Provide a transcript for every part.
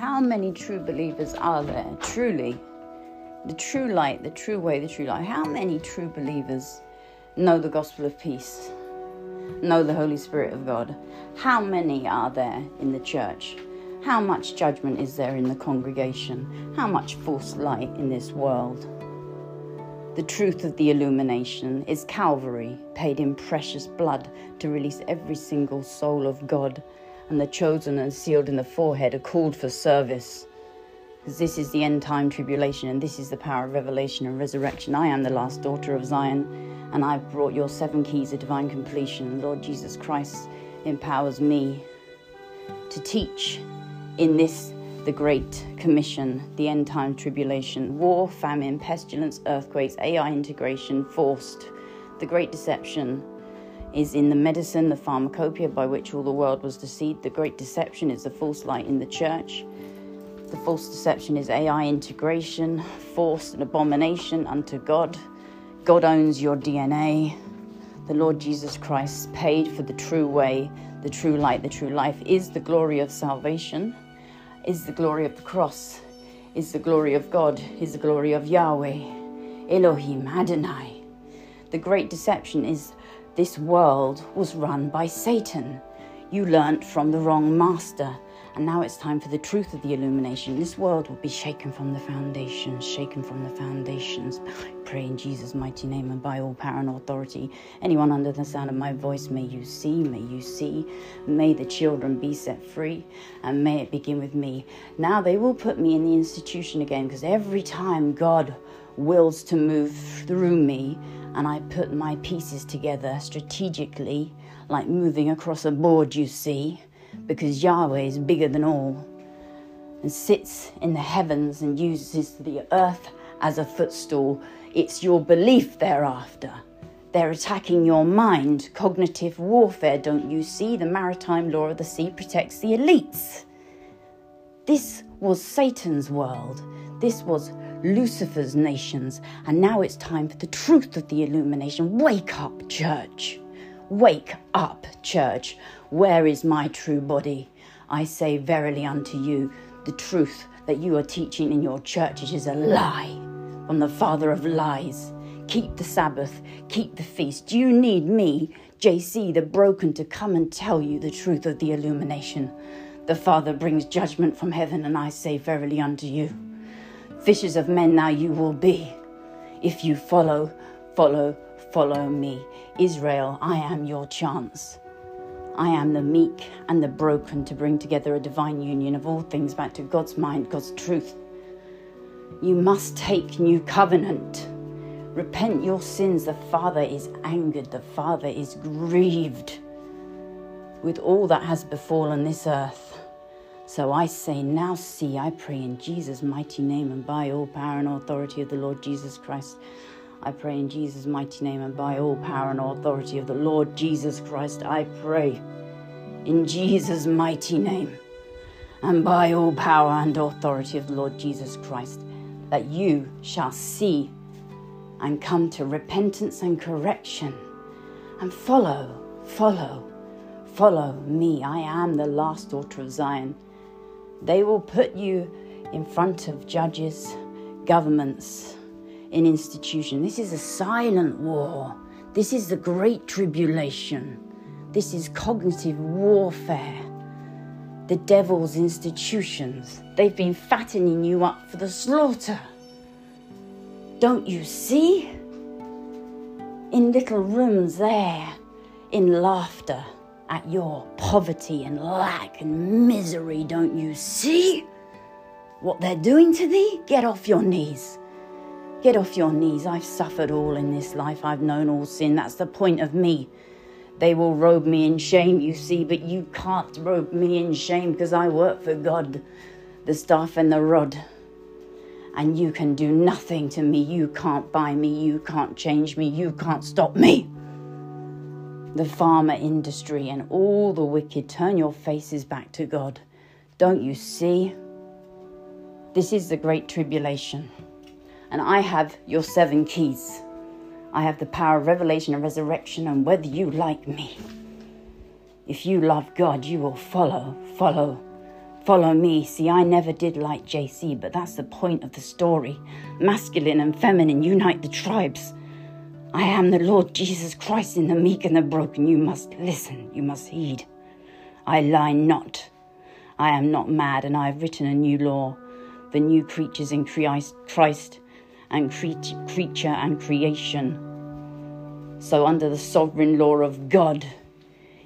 How many true believers are there? Truly, the true light, the true way, the true light. How many true believers know the gospel of peace? Know the Holy Spirit of God? How many are there in the church? How much judgment is there in the congregation? How much false light in this world? The truth of the illumination is Calvary, paid in precious blood to release every single soul of God, and the chosen and sealed in the forehead are called for service. Because this is the end time tribulation, and this is the power of revelation and resurrection. I am the last daughter of Zion, and I've brought your seven keys of divine completion. Lord Jesus Christ empowers me to teach in this the Great Commission, the end time tribulation, war, famine, pestilence, earthquakes, AI integration, forced. The Great Deception is in the medicine, the pharmacopoeia by which all the world was deceived. The Great Deception is the false light in the church. The false deception is AI integration, forced and abomination unto God. God owns your DNA. The Lord Jesus Christ paid for the true way, the true light, the true life is the glory of salvation is the glory of the cross, is the glory of God, is the glory of Yahweh, Elohim, Adonai. The great deception is this world was run by Satan. You learnt from the wrong master. And now it's time for the truth of the illumination. This world will be shaken from the foundations, shaken from the foundations. I pray in Jesus' mighty name and by all power and authority. Anyone under the sound of my voice, may you see, may you see. May the children be set free, and may it begin with me. Now they will put me in the institution again because every time God wills to move through me, and I put my pieces together strategically, like moving across a board, you see because Yahweh is bigger than all and sits in the heavens and uses the earth as a footstool. It's your belief thereafter. They're attacking your mind. Cognitive warfare, don't you see? The maritime law of the sea protects the elites. This was Satan's world. This was Lucifer's nations. And now it's time for the truth of the illumination. Wake up, church. Wake up, church. Where is my true body? I say verily unto you, the truth that you are teaching in your churches is a lie from the father of lies. Keep the Sabbath, keep the feast. Do you need me, JC the broken, to come and tell you the truth of the illumination? The Father brings judgment from heaven, and I say verily unto you, fishers of men now you will be. If you follow, follow, follow me. Israel, I am your chance. I am the meek and the broken to bring together a divine union of all things back to God's mind, God's truth. You must take new covenant. Repent your sins. The Father is angered, the Father is grieved with all that has befallen this earth. So I say, now see, I pray in Jesus' mighty name and by all power and authority of the Lord Jesus Christ. I pray in Jesus' mighty name and by all power and authority of the Lord Jesus Christ, I pray in Jesus' mighty name and by all power and authority of the Lord Jesus Christ, that you shall see and come to repentance and correction and follow, follow, follow me. I am the last daughter of Zion. They will put you in front of judges, governments, in institutions. This is a silent war. This is the great tribulation. This is cognitive warfare. The devil's institutions. They've been fattening you up for the slaughter. Don't you see? In little rooms there, in laughter at your poverty and lack and misery, don't you see? What they're doing to thee? Get off your knees. Get off your knees. I've suffered all in this life. I've known all sin. That's the point of me. They will robe me in shame, you see, but you can't robe me in shame because I work for God, the staff and the rod. And you can do nothing to me. You can't buy me. You can't change me. You can't stop me. The pharma industry and all the wicked turn your faces back to God. Don't you see? This is the great tribulation and I have your seven keys. I have the power of revelation and resurrection, and whether you like me, if you love God, you will follow, follow, follow me. See, I never did like JC, but that's the point of the story. Masculine and feminine unite the tribes. I am the Lord Jesus Christ in the meek and the broken. You must listen, you must heed. I lie not. I am not mad, and I have written a new law the new creatures in Christ and creature and creation. So, under the sovereign law of God,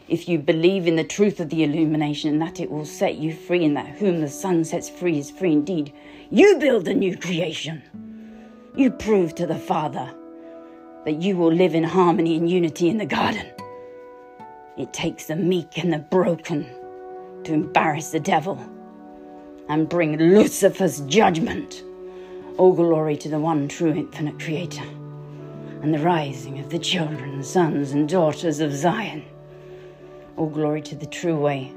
if you believe in the truth of the illumination and that it will set you free, and that whom the Son sets free is free indeed, you build a new creation. You prove to the Father that you will live in harmony and unity in the garden. It takes the meek and the broken to embarrass the devil and bring Lucifer's judgment. All glory to the one true infinite creator and the rising of the children, sons, and daughters of Zion. All glory to the true way,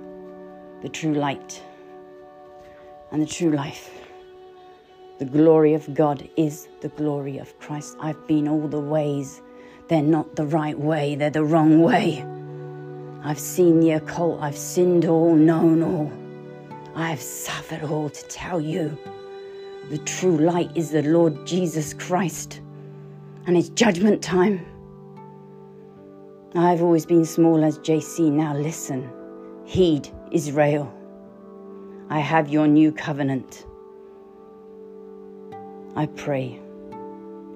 the true light, and the true life. The glory of God is the glory of Christ. I've been all the ways. They're not the right way, they're the wrong way. I've seen the occult, I've sinned all, known all. I have suffered all to tell you. The true light is the Lord Jesus Christ, and it's judgment time. I've always been small as JC. Now listen, heed Israel. I have your new covenant. I pray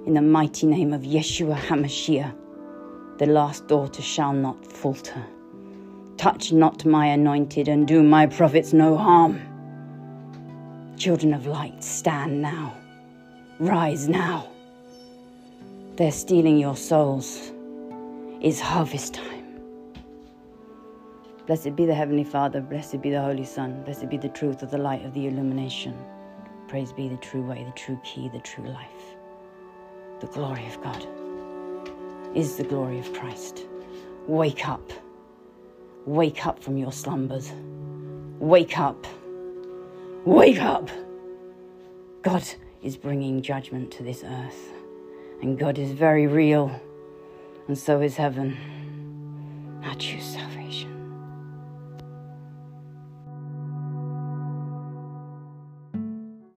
in the mighty name of Yeshua HaMashiach, the last daughter shall not falter. Touch not my anointed and do my prophets no harm. Children of light, stand now. Rise now. They're stealing your souls. It's harvest time. Blessed be the Heavenly Father, blessed be the Holy Son, blessed be the truth of the light of the illumination. Praise be the true way, the true key, the true life. The glory of God is the glory of Christ. Wake up. Wake up from your slumbers. Wake up. Wake up. God is bringing judgment to this earth. And God is very real. And so is heaven. Not yourself.